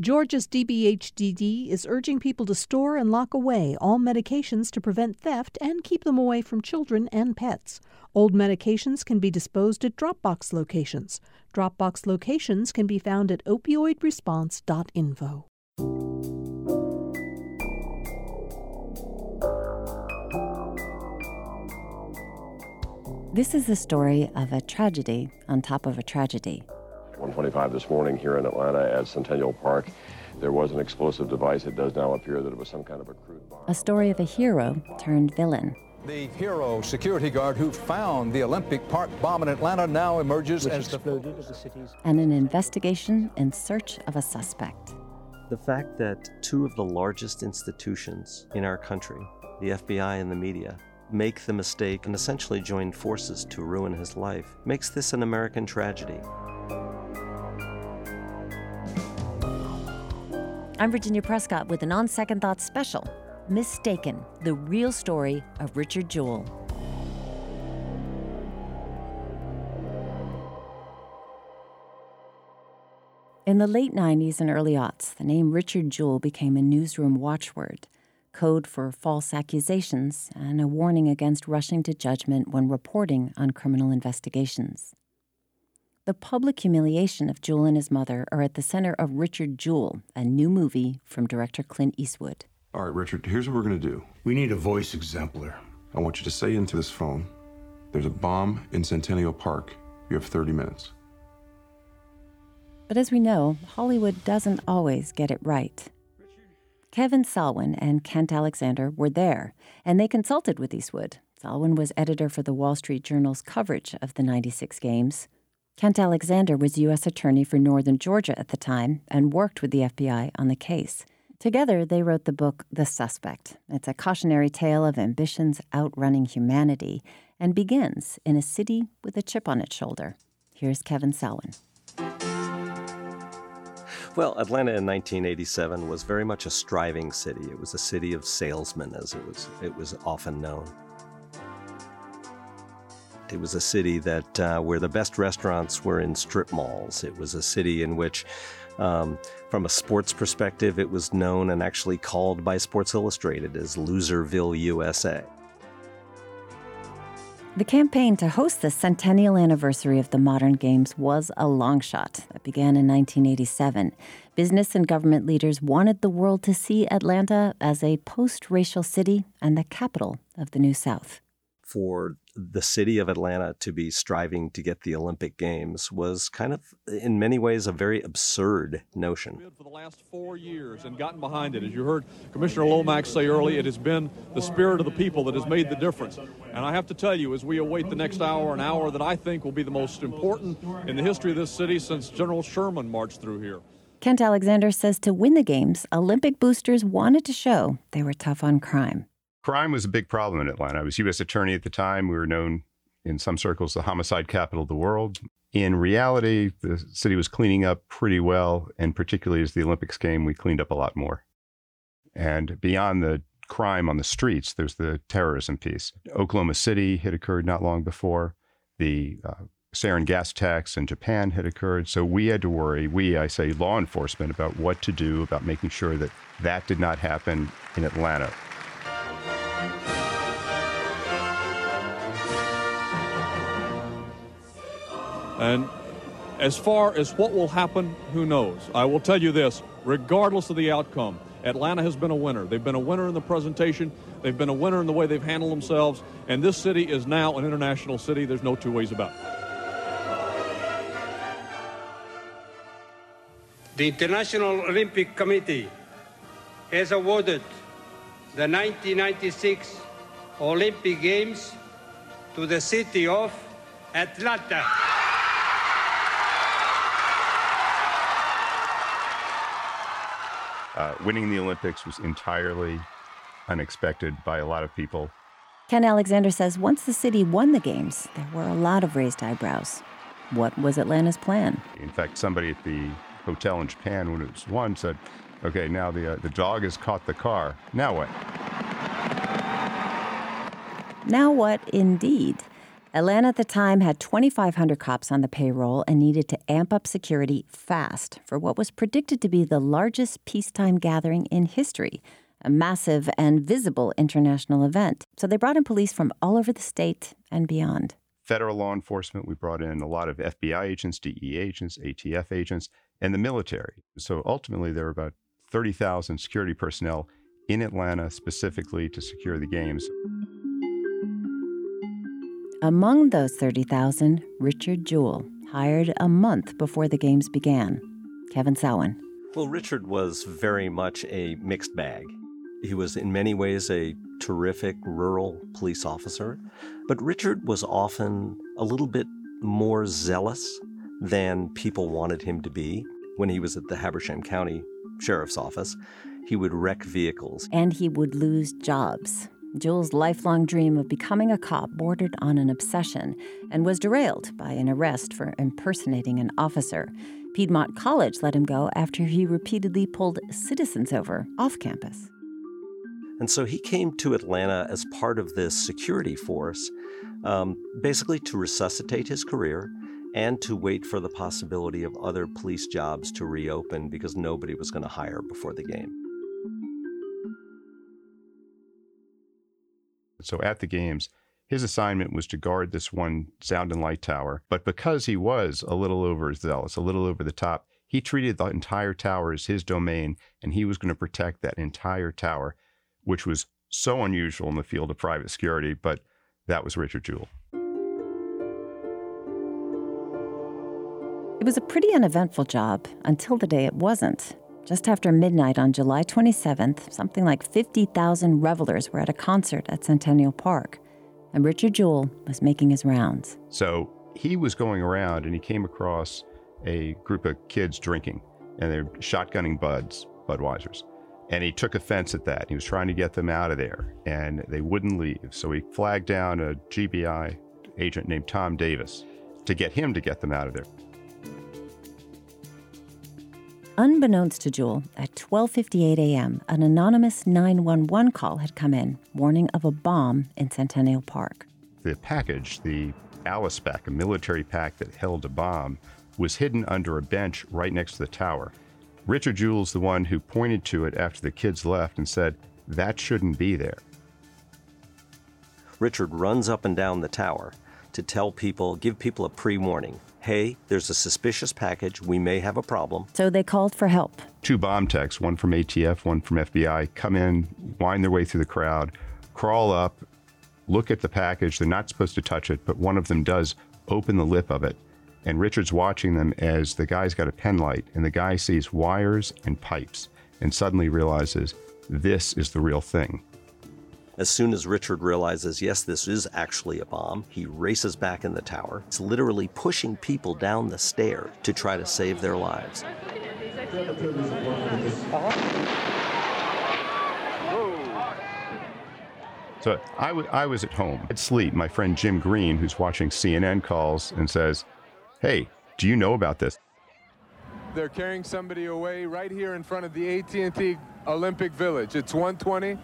Georgia's DBHDD is urging people to store and lock away all medications to prevent theft and keep them away from children and pets. Old medications can be disposed at Dropbox locations. Dropbox locations can be found at opioidresponse.info. This is the story of a tragedy on top of a tragedy. 125 this morning here in Atlanta at Centennial Park. There was an explosive device. It does now appear that it was some kind of a crude bomb. A story of a hero turned villain. The hero security guard who found the Olympic Park bomb in Atlanta now emerges Which as the exploded at the city's and an investigation in search of a suspect. The fact that two of the largest institutions in our country, the FBI and the media, make the mistake and essentially join forces to ruin his life makes this an American tragedy. I'm Virginia Prescott with an On Second Thought special Mistaken, the real story of Richard Jewell. In the late 90s and early aughts, the name Richard Jewell became a newsroom watchword, code for false accusations, and a warning against rushing to judgment when reporting on criminal investigations. The public humiliation of Jewell and his mother are at the center of Richard Jewell, a new movie from director Clint Eastwood. All right, Richard, here's what we're going to do. We need a voice exemplar. I want you to say into this phone there's a bomb in Centennial Park. You have 30 minutes. But as we know, Hollywood doesn't always get it right. Kevin Salwen and Kent Alexander were there, and they consulted with Eastwood. Salwen was editor for the Wall Street Journal's coverage of the 96 games. Kent Alexander was U.S. Attorney for Northern Georgia at the time and worked with the FBI on the case. Together, they wrote the book The Suspect. It's a cautionary tale of ambitions outrunning humanity and begins in a city with a chip on its shoulder. Here's Kevin Salwen. Well, Atlanta in 1987 was very much a striving city. It was a city of salesmen, as it was, it was often known. It was a city that uh, where the best restaurants were in strip malls. It was a city in which, um, from a sports perspective, it was known and actually called by Sports Illustrated as Loserville, USA. The campaign to host the centennial anniversary of the modern games was a long shot that began in 1987. Business and government leaders wanted the world to see Atlanta as a post racial city and the capital of the New South. For the city of Atlanta to be striving to get the Olympic Games was kind of, in many ways, a very absurd notion. For the last four years and gotten behind it. As you heard Commissioner Lomax say early, it has been the spirit of the people that has made the difference. And I have to tell you, as we await the next hour, an hour that I think will be the most important in the history of this city since General Sherman marched through here. Kent Alexander says to win the Games, Olympic boosters wanted to show they were tough on crime. Crime was a big problem in Atlanta. I was U.S. attorney at the time. We were known in some circles the homicide capital of the world. In reality, the city was cleaning up pretty well, and particularly as the Olympics came, we cleaned up a lot more. And beyond the crime on the streets, there's the terrorism piece. Oklahoma City had occurred not long before. The uh, sarin gas tax in Japan had occurred. So we had to worry, we, I say law enforcement, about what to do about making sure that that did not happen in Atlanta. And as far as what will happen, who knows? I will tell you this regardless of the outcome, Atlanta has been a winner. They've been a winner in the presentation, they've been a winner in the way they've handled themselves, and this city is now an international city. There's no two ways about it. The International Olympic Committee has awarded the 1996 Olympic Games to the city of Atlanta. Winning the Olympics was entirely unexpected by a lot of people. Kent Alexander says once the city won the Games, there were a lot of raised eyebrows. What was Atlanta's plan? In fact, somebody at the hotel in Japan when it was won said, "Okay, now the uh, the dog has caught the car. Now what?" Now what, indeed? Atlanta at the time had 2,500 cops on the payroll and needed to amp up security fast for what was predicted to be the largest peacetime gathering in history, a massive and visible international event. So they brought in police from all over the state and beyond. Federal law enforcement, we brought in a lot of FBI agents, DEA agents, ATF agents, and the military. So ultimately, there were about 30,000 security personnel in Atlanta specifically to secure the games. Among those 30,000, Richard Jewell, hired a month before the games began. Kevin Salwen. Well, Richard was very much a mixed bag. He was in many ways a terrific rural police officer, but Richard was often a little bit more zealous than people wanted him to be. When he was at the Habersham County Sheriff's Office, he would wreck vehicles. And he would lose jobs. Jewell's lifelong dream of becoming a cop bordered on an obsession and was derailed by an arrest for impersonating an officer. Piedmont College let him go after he repeatedly pulled citizens over off campus. And so he came to Atlanta as part of this security force, um, basically to resuscitate his career and to wait for the possibility of other police jobs to reopen because nobody was going to hire before the game. So at the games, his assignment was to guard this one sound and light tower. But because he was a little overzealous, a little over the top, he treated the entire tower as his domain, and he was going to protect that entire tower, which was so unusual in the field of private security. But that was Richard Jewell. It was a pretty uneventful job until the day it wasn't. Just after midnight on July 27th, something like 50,000 revelers were at a concert at Centennial Park, and Richard Jewell was making his rounds. So he was going around and he came across a group of kids drinking, and they're shotgunning buds, Budweisers. And he took offense at that. He was trying to get them out of there, and they wouldn't leave. So he flagged down a GBI agent named Tom Davis to get him to get them out of there. Unbeknownst to Jewell, at 12:58 a.m., an anonymous 911 call had come in warning of a bomb in Centennial Park. The package, the Alice pack, a military pack that held a bomb, was hidden under a bench right next to the tower. Richard Jewell's the one who pointed to it after the kids left and said, "That shouldn't be there." Richard runs up and down the tower to tell people, give people a pre-warning hey, there's a suspicious package. We may have a problem. So they called for help. Two bomb techs, one from ATF, one from FBI, come in, wind their way through the crowd, crawl up, look at the package. They're not supposed to touch it, but one of them does open the lip of it. And Richard's watching them as the guy's got a pen light, and the guy sees wires and pipes and suddenly realizes this is the real thing. As soon as Richard realizes, yes, this is actually a bomb, he races back in the tower. It's literally pushing people down the stair to try to save their lives. So I, w- I was at home at sleep. My friend Jim Green, who's watching CNN, calls and says, Hey, do you know about this? They're carrying somebody away right here in front of the AT&T Olympic Village. It's 120.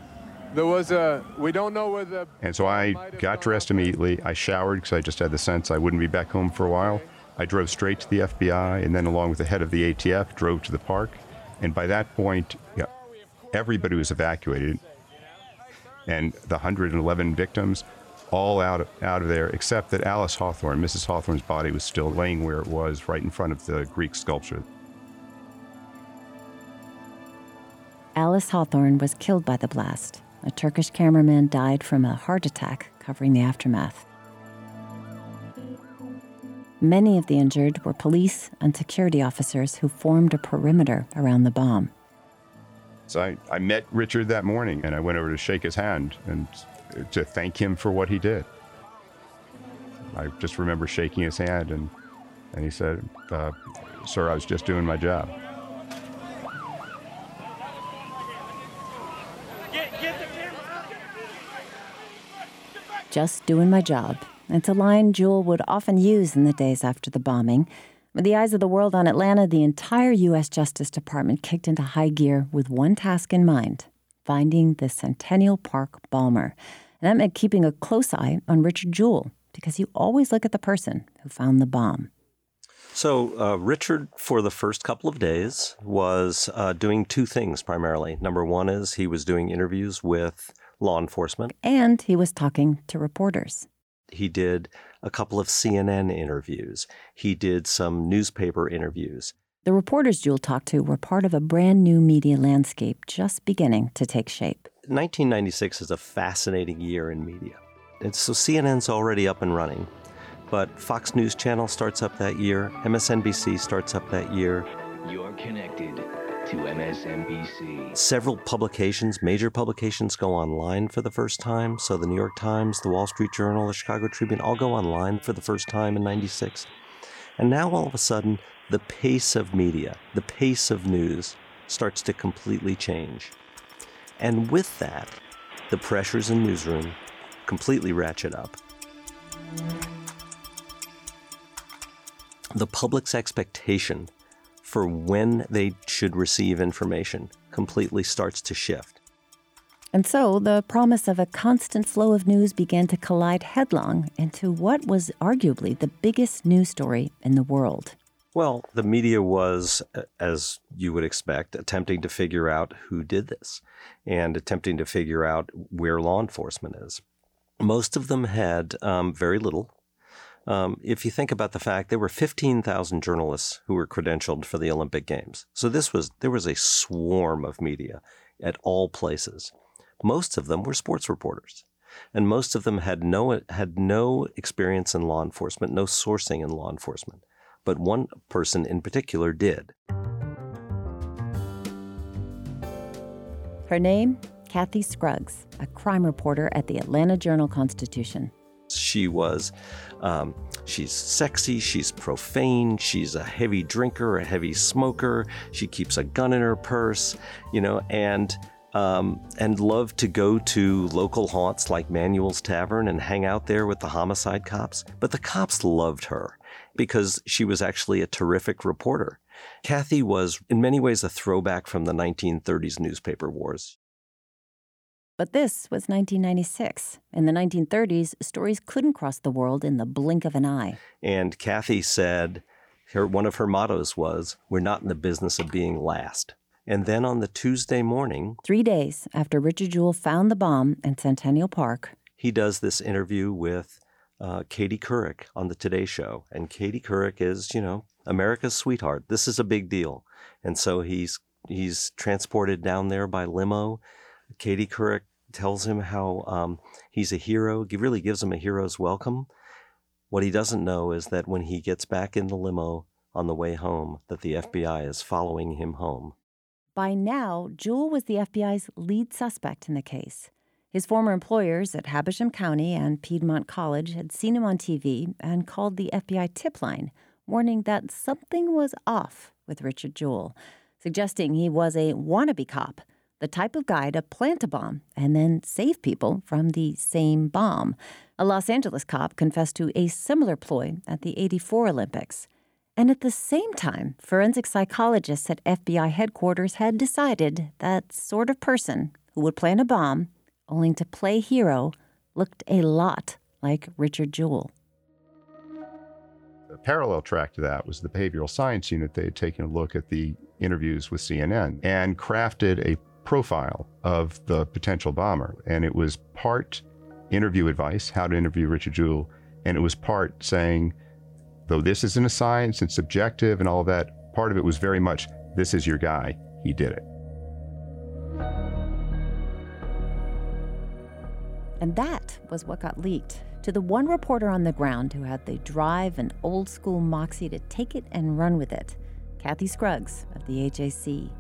There was a, we don't know where the. And so I got dressed immediately. I showered because I just had the sense I wouldn't be back home for a while. I drove straight to the FBI and then, along with the head of the ATF, drove to the park. And by that point, yeah, everybody was evacuated. And the 111 victims, all out of, out of there, except that Alice Hawthorne, Mrs. Hawthorne's body was still laying where it was, right in front of the Greek sculpture. Alice Hawthorne was killed by the blast. A Turkish cameraman died from a heart attack covering the aftermath. Many of the injured were police and security officers who formed a perimeter around the bomb. So I, I met Richard that morning and I went over to shake his hand and to thank him for what he did. I just remember shaking his hand and, and he said, uh, Sir, I was just doing my job. Just doing my job. It's a line Jewell would often use in the days after the bombing. With the eyes of the world on Atlanta, the entire U.S. Justice Department kicked into high gear with one task in mind finding the Centennial Park bomber. And that meant keeping a close eye on Richard Jewell, because you always look at the person who found the bomb. So, uh, Richard, for the first couple of days, was uh, doing two things primarily. Number one is he was doing interviews with law enforcement, And he was talking to reporters. he did a couple of CNN interviews, he did some newspaper interviews. The reporters Jewell talked to were part of a brand new media landscape just beginning to take shape. 1996 is a fascinating year in media. And so CNN's already up and running, but Fox News Channel starts up that year, MSNBC starts up that year. You're connected to MSNBC. Several publications, major publications, go online for the first time. So the New York Times, the Wall Street Journal, the Chicago Tribune all go online for the first time in 96. And now all of a sudden, the pace of media, the pace of news starts to completely change. And with that, the pressures in newsroom completely ratchet up. The public's expectation for when they should receive information completely starts to shift. And so the promise of a constant flow of news began to collide headlong into what was arguably the biggest news story in the world. Well, the media was, as you would expect, attempting to figure out who did this and attempting to figure out where law enforcement is. Most of them had um, very little. Um, if you think about the fact there were 15,000 journalists who were credentialed for the Olympic Games, so this was there was a swarm of media at all places. Most of them were sports reporters, and most of them had no had no experience in law enforcement, no sourcing in law enforcement but one person in particular did. Her name, Kathy Scruggs, a crime reporter at the Atlanta Journal Constitution. She was, um, she's sexy, she's profane, she's a heavy drinker, a heavy smoker, she keeps a gun in her purse, you know, and um, and loved to go to local haunts like Manuel's Tavern and hang out there with the homicide cops. But the cops loved her because she was actually a terrific reporter. Kathy was, in many ways, a throwback from the 1930s newspaper wars. But this was 1996. In the 1930s, stories couldn't cross the world in the blink of an eye. And Kathy said, her, one of her mottos was, We're not in the business of being last. And then on the Tuesday morning, three days after Richard Jewell found the bomb in Centennial Park, he does this interview with uh, Katie Couric on the Today Show. And Katie Couric is, you know, America's sweetheart. This is a big deal. And so he's he's transported down there by limo. Katie Couric tells him how um, he's a hero. He really gives him a hero's welcome. What he doesn't know is that when he gets back in the limo on the way home, that the FBI is following him home. By now, Jewell was the FBI's lead suspect in the case. His former employers at Habersham County and Piedmont College had seen him on TV and called the FBI tip line, warning that something was off with Richard Jewell, suggesting he was a wannabe cop, the type of guy to plant a bomb and then save people from the same bomb. A Los Angeles cop confessed to a similar ploy at the 84 Olympics. And at the same time, forensic psychologists at FBI headquarters had decided that sort of person who would plant a bomb only to play hero looked a lot like Richard Jewell. A parallel track to that was the behavioral science unit. They had taken a look at the interviews with CNN and crafted a profile of the potential bomber. And it was part interview advice, how to interview Richard Jewell, and it was part saying, though this isn't a science and subjective and all of that, part of it was very much, this is your guy, he did it. And that was what got leaked to the one reporter on the ground who had the drive and old school moxie to take it and run with it Kathy Scruggs of the AJC.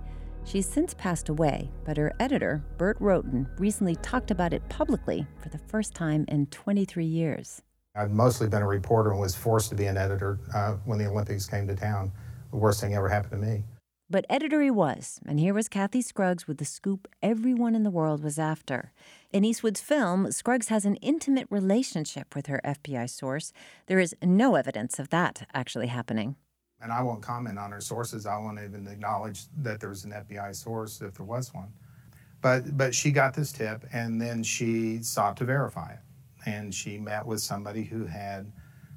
She's since passed away, but her editor, Bert Roughton, recently talked about it publicly for the first time in 23 years. I've mostly been a reporter and was forced to be an editor uh, when the Olympics came to town. The worst thing ever happened to me. But editor he was, and here was Kathy Scruggs with the scoop everyone in the world was after. In Eastwood's film, Scruggs has an intimate relationship with her FBI source. There is no evidence of that actually happening. And I won't comment on her sources. I won't even acknowledge that there was an FBI source if there was one. But but she got this tip and then she sought to verify it. and she met with somebody who had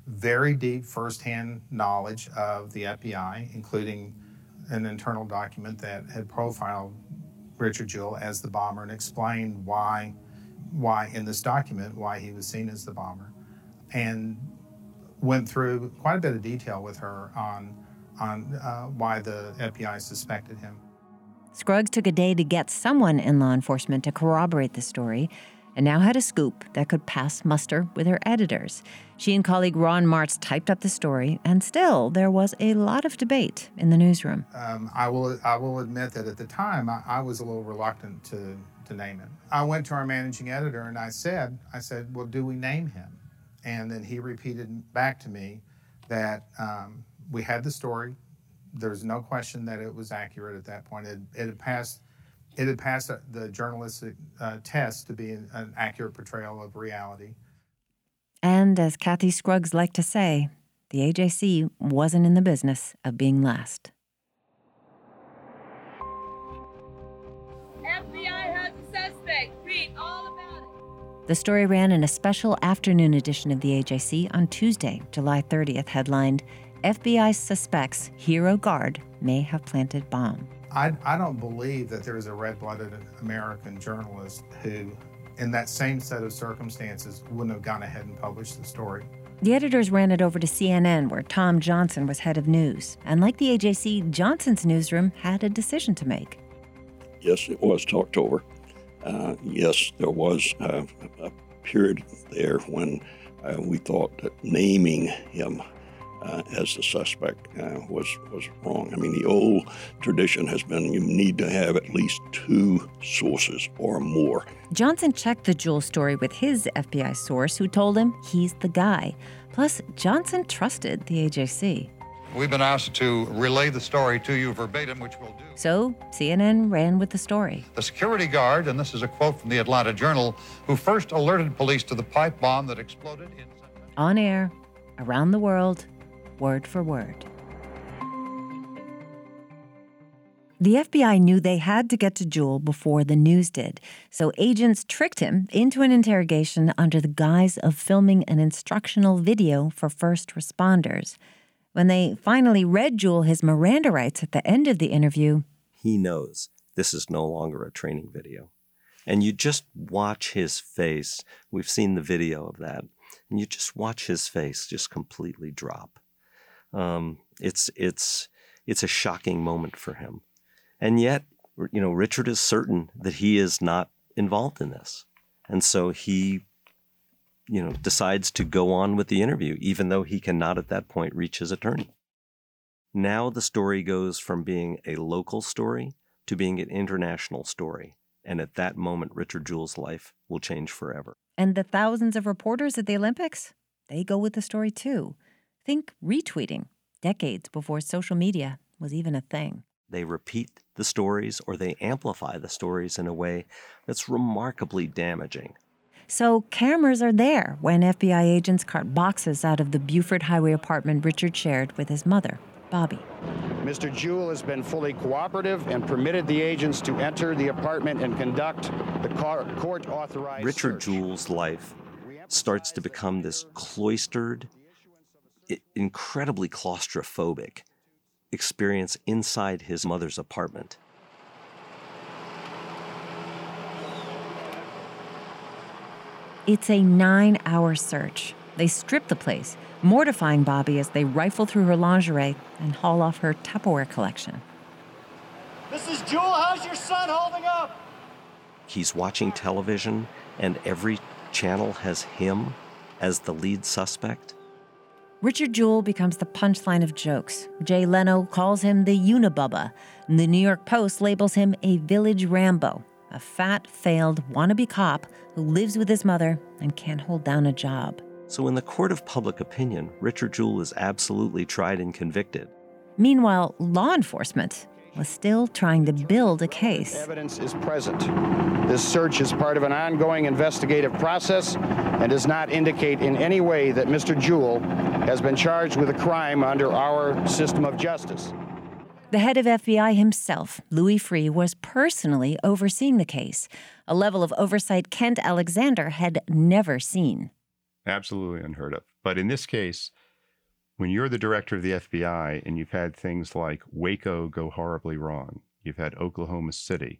very deep firsthand knowledge of the FBI, including an internal document that had profiled Richard Jewell as the bomber and explained why, why in this document, why he was seen as the bomber, and went through quite a bit of detail with her on, on uh, why the FBI suspected him. Scruggs took a day to get someone in law enforcement to corroborate the story, and now had a scoop that could pass muster with her editors. She and colleague Ron Martz typed up the story, and still there was a lot of debate in the newsroom. Um, I will I will admit that at the time I, I, was a little reluctant to to name him. I went to our managing editor and I said I said, well, do we name him? And then he repeated back to me that um, we had the story. There's no question that it was accurate at that point. It, it had passed it had passed the journalistic uh, test to be an, an accurate portrayal of reality. And as Kathy Scruggs liked to say, the AJC wasn't in the business of being last. The story ran in a special afternoon edition of the AJC on Tuesday, July 30th, headlined FBI suspects Hero Guard may have planted bomb. I, I don't believe that there is a red blooded American journalist who, in that same set of circumstances, wouldn't have gone ahead and published the story. The editors ran it over to CNN, where Tom Johnson was head of news. And like the AJC, Johnson's newsroom had a decision to make. Yes, it was talked over. Uh, yes, there was uh, a period there when uh, we thought that naming him uh, as the suspect uh, was was wrong. I mean, the old tradition has been you need to have at least two sources or more. Johnson checked the Jewell story with his FBI source, who told him he's the guy. Plus, Johnson trusted the AJC. We've been asked to relay the story to you verbatim, which we'll do. So, CNN ran with the story. The security guard, and this is a quote from the Atlanta Journal, who first alerted police to the pipe bomb that exploded in. On air, around the world, word for word. The FBI knew they had to get to Jewell before the news did, so agents tricked him into an interrogation under the guise of filming an instructional video for first responders. When they finally read Jewell his Miranda rights at the end of the interview, he knows this is no longer a training video. And you just watch his face. We've seen the video of that. And you just watch his face just completely drop. Um, it's it's it's a shocking moment for him, and yet you know Richard is certain that he is not involved in this, and so he you know decides to go on with the interview, even though he cannot at that point reach his attorney. Now the story goes from being a local story to being an international story. And at that moment, Richard Jewell's life will change forever. And the thousands of reporters at the Olympics, they go with the story too. Think retweeting, decades before social media was even a thing. They repeat the stories or they amplify the stories in a way that's remarkably damaging. So, cameras are there when FBI agents cart boxes out of the Buford Highway apartment Richard shared with his mother, Bobi. Mr. Jewell has been fully cooperative and permitted the agents to enter the apartment and conduct the court authorized. Richard search. Jewell's life starts to become this cloistered, incredibly claustrophobic experience inside his mother's apartment. It's a nine hour search. They strip the place, mortifying Bobi as they rifle through her lingerie and haul off her Tupperware collection. Mrs. Jewell, how's your son holding up? He's watching television, and every channel has him as the lead suspect. Richard Jewell becomes the punchline of jokes. Jay Leno calls him the Unibubba. And the New York Post labels him a village Rambo, a fat, failed wannabe cop who lives with his mother and can't hold down a job. So, in the court of public opinion, Richard Jewell is absolutely tried and convicted. Meanwhile, law enforcement was still trying to build a case. Evidence is present. This search is part of an ongoing investigative process and does not indicate in any way that Mr. Jewell has been charged with a crime under our system of justice. The head of FBI himself, Louis Freeh, was personally overseeing the case, a level of oversight Kent Alexander had never seen. Absolutely unheard of. But in this case, when you're the director of the FBI and you've had things like Waco go horribly wrong, you've had Oklahoma City,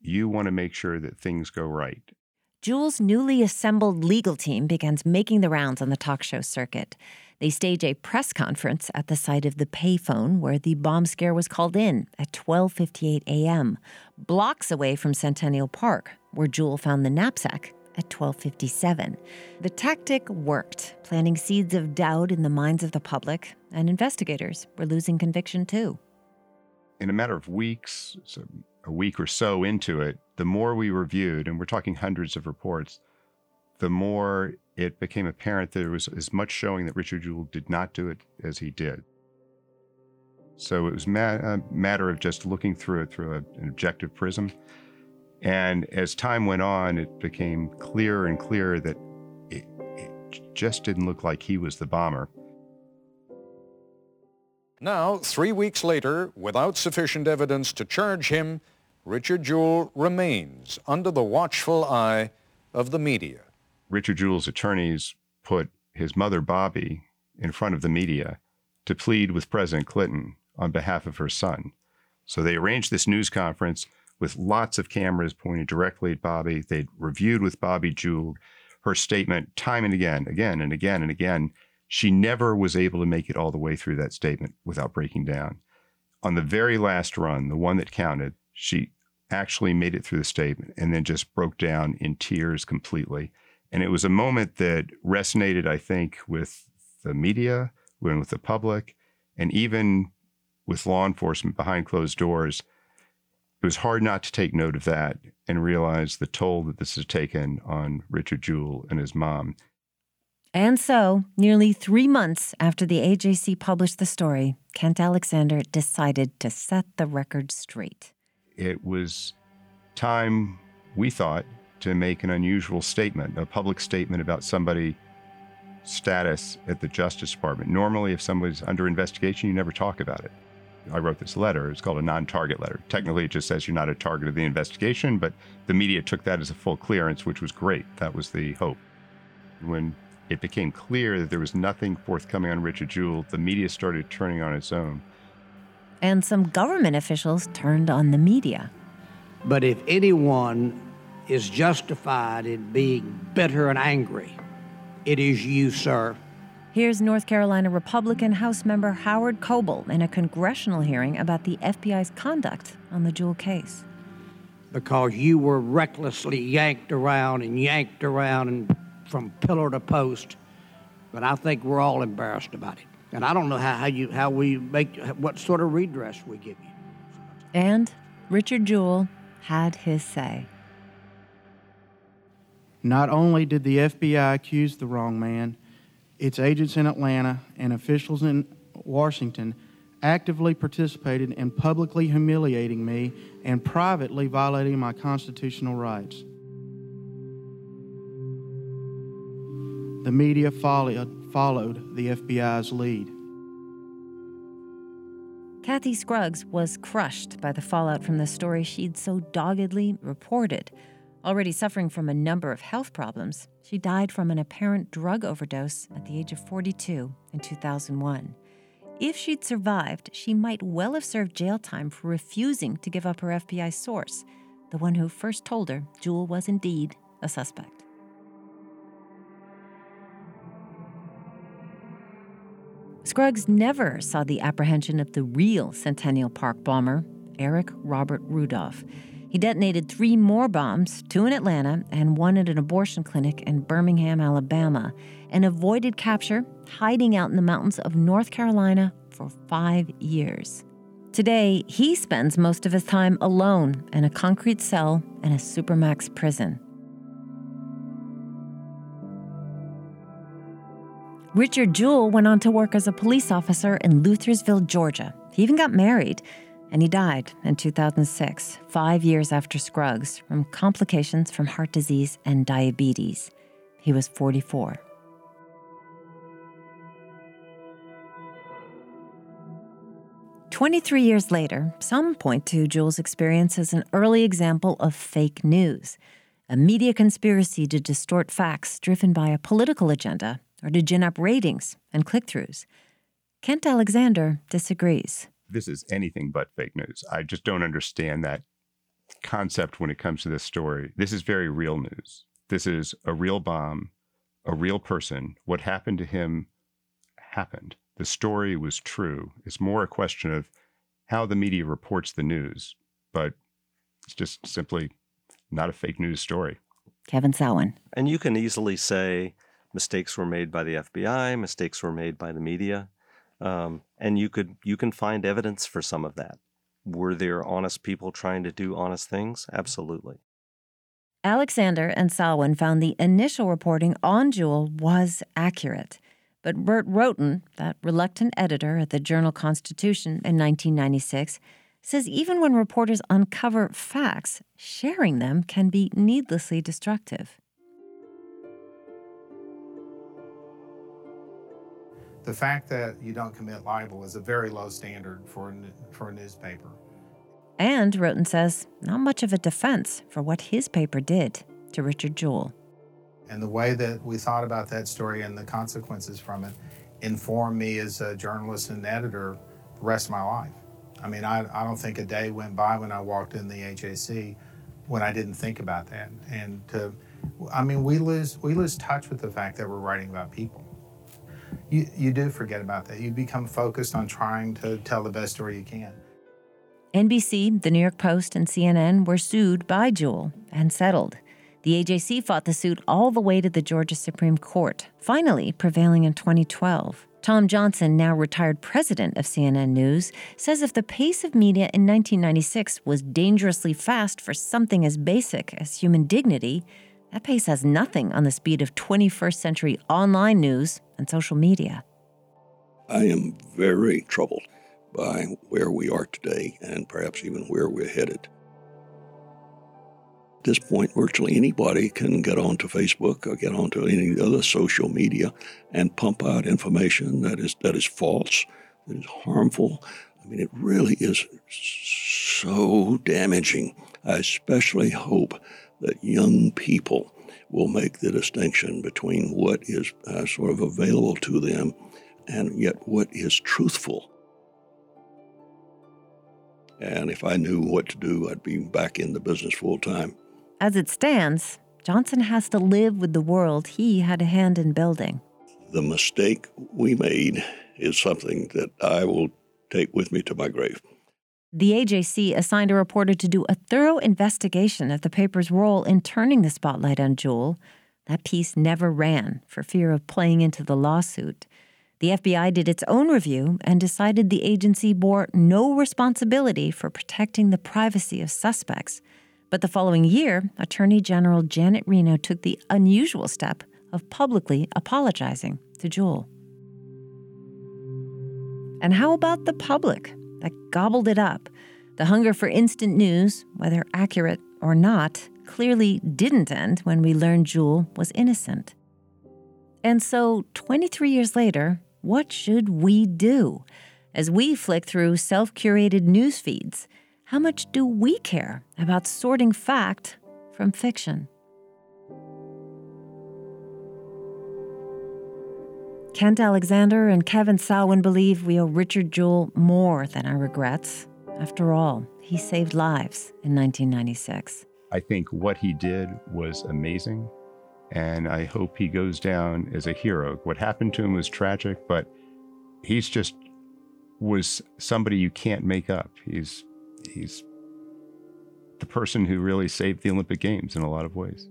you want to make sure that things go right. Jewell's newly assembled legal team begins making the rounds on the talk show circuit. They stage a press conference at the site of the payphone where the bomb scare was called in at 12:58 a.m., blocks away from Centennial Park, where Jewell found the knapsack at 12:57. The tactic worked, planting seeds of doubt in the minds of the public, and investigators were losing conviction too. In a matter of weeks, a week or so into it, the more we reviewed, and we're talking hundreds of reports, the more it became apparent that there was as much showing that Richard Jewell did not do it as he did. So it was ma- a matter of just looking through it through a, an objective prism. And as time went on, it became clearer and clearer that it, it just didn't look like he was the bomber. Now, three weeks later, without sufficient evidence to charge him, Richard Jewell remains under the watchful eye of the media. Richard Jewell's attorneys put his mother, Bobi, in front of the media to plead with President Clinton on behalf of her son. So they arranged this news conference with lots of cameras pointed directly at Bobi. They'd reviewed with Bobi Jewell her statement time and again, again and again and again. She never was able to make it all the way through that statement without breaking down. On the very last run, the one that counted, she actually made it through the statement and then just broke down in tears completely. And it was a moment that resonated, I think, with the media, with the public, and even with law enforcement behind closed doors. It was hard not to take note of that and realize the toll that this has taken on Richard Jewell and his mom. And so, nearly three months after the AJC published the story, Kent Alexander decided to set the record straight. It was time, we thought, to make an unusual statement, a public statement about somebody's status at the Justice Department. Normally, if somebody's under investigation, you never talk about it. I wrote this letter. It's called a non target letter. Technically, it just says you're not a target of the investigation, but the media took that as a full clearance, which was great. That was the hope. When it became clear that there was nothing forthcoming on Richard Jewell, the media started turning on its own. And some government officials turned on the media. But if anyone is justified in being bitter and angry, it is you, sir. Here's North Carolina Republican House member Howard Coble in a congressional hearing about the FBI's conduct on the Jewell case. Because you were recklessly yanked around and yanked around and from pillar to post. But I think we're all embarrassed about it. And I don't know how, how you how we make what sort of redress we give you. And Richard Jewell had his say. Not only did the FBI accuse the wrong man, its agents in Atlanta and officials in Washington actively participated in publicly humiliating me and privately violating my constitutional rights. The media followed, followed the FBI's lead. Kathy Scruggs was crushed by the fallout from the story she'd so doggedly reported. Already suffering from a number of health problems, she died from an apparent drug overdose at the age of 42 in 2001. If she'd survived, she might well have served jail time for refusing to give up her FBI source, the one who first told her Jewell was indeed a suspect. Scruggs never saw the apprehension of the real Centennial Park bomber, Eric Robert Rudolph. He detonated three more bombs, two in Atlanta and one at an abortion clinic in Birmingham, Alabama, and avoided capture, hiding out in the mountains of North Carolina for five years. Today, he spends most of his time alone in a concrete cell in a Supermax prison. Richard Jewell went on to work as a police officer in Luthersville, Georgia. He even got married, and he died in 2006, five years after Scruggs, from complications from heart disease and diabetes. He was 44. Twenty-three years later, some point to Jewell's experience as an early example of fake news. a media conspiracy to distort facts driven by a political agenda or to gin up ratings and click throughs. Kent Alexander disagrees. This is anything but fake news. I just don't understand that concept when it comes to this story. This is very real news. This is a real bomb, a real person. What happened to him happened. The story was true. It's more a question of how the media reports the news, but it's just simply not a fake news story. Kevin Salwen. And you can easily say mistakes were made by the FBI, mistakes were made by the media, um, and you could you can find evidence for some of that. Were there honest people trying to do honest things? Absolutely. Alexander and Salwen found the initial reporting on Jewell was accurate. But Bert Roughton, that reluctant editor at the Journal Constitution in 1996, says even when reporters uncover facts, sharing them can be needlessly destructive. The fact that you don't commit libel is a very low standard for a, for a newspaper. And Roughton says not much of a defense for what his paper did to Richard Jewell. And the way that we thought about that story and the consequences from it informed me as a journalist and editor the rest of my life. I mean, I, I don't think a day went by when I walked in the AJC when I didn't think about that. And to, I mean, we lose we lose touch with the fact that we're writing about people. You you do forget about that. You become focused on trying to tell the best story you can. NBC, the New York Post, and CNN were sued by Jewell and settled. The AJC fought the suit all the way to the Georgia Supreme Court, finally prevailing in 2012. Tom Johnson, now retired president of CNN News, says if the pace of media in 1996 was dangerously fast for something as basic as human dignity, that pace has nothing on the speed of 21st century online news and social media. I am very troubled by where we are today and perhaps even where we're headed At this point, virtually anybody can get onto Facebook or get onto any other social media and pump out information that is that is false, that is harmful. I mean, it really is so damaging. I especially hope that young people will make the distinction between what is uh, sort of available to them and yet what is truthful. And if I knew what to do, I'd be back in the business full time. As it stands, Johnson has to live with the world he had a hand in building. The mistake we made is something that I will take with me to my grave. The AJC assigned a reporter to do a thorough investigation of the paper's role in turning the spotlight on Jewell. That piece never ran for fear of playing into the lawsuit. The FBI did its own review and decided the agency bore no responsibility for protecting the privacy of suspects. But the following year, Attorney General Janet Reno took the unusual step of publicly apologizing to Jewell. And how about the public that gobbled it up? The hunger for instant news, whether accurate or not, clearly didn't end when we learned Jewell was innocent. And so, 23 years later, what should we do? As we flick through self curated news feeds, how much do we care about sorting fact from fiction? Kent Alexander and Kevin Salwen believe we owe Richard Jewell more than our regrets. After all, he saved lives in 1996. I think what he did was amazing, and I hope he goes down as a hero. What happened to him was tragic, but he's just was somebody you can't make up. He's he's the person who really saved the Olympic Games in a lot of ways.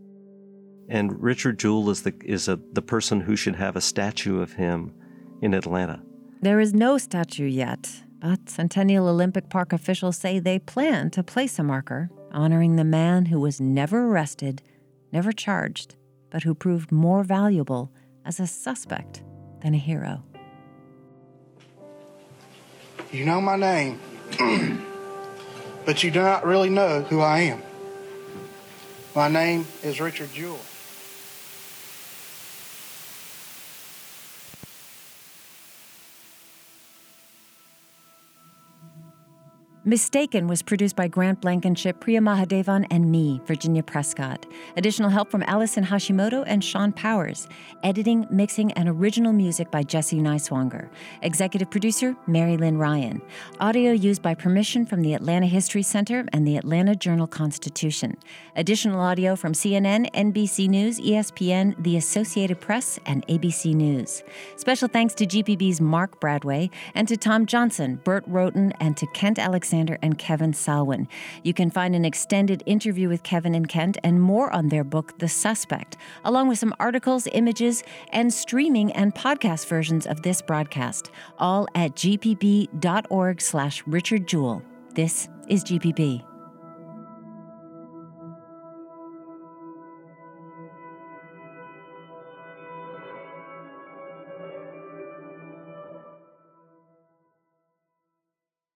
And Richard Jewell is the is a, the person who should have a statue of him in Atlanta. There is no statue yet, but Centennial Olympic Park officials say they plan to place a marker honoring the man who was never arrested, never charged, but who proved more valuable as a suspect than a hero. You know my name. but you do not really know who I am. My name is Richard Jewell. Mistaken was produced by Grant Blankenship, Priya Mahadevan, and me, Virginia Prescott. Additional help from Allison Hashimoto and Sean Powers. Editing, mixing, and original music by Jesse Nighswonger. Executive producer, Mary Lynn Ryan. Audio used by permission from the Atlanta History Center and the Atlanta Journal Constitution. Additional audio from CNN, NBC News, ESPN, the Associated Press, and ABC News. Special thanks to GPB's Mark Bradway and to Tom Johnson, Bert Roughton, and to Kent Alexander and Kevin Salwen. You can find an extended interview with Kevin and Kent and more on their book, The Suspect, along with some articles, images, and streaming and podcast versions of this broadcast, all at gpb.org slash Richard Jewell. This is GPB.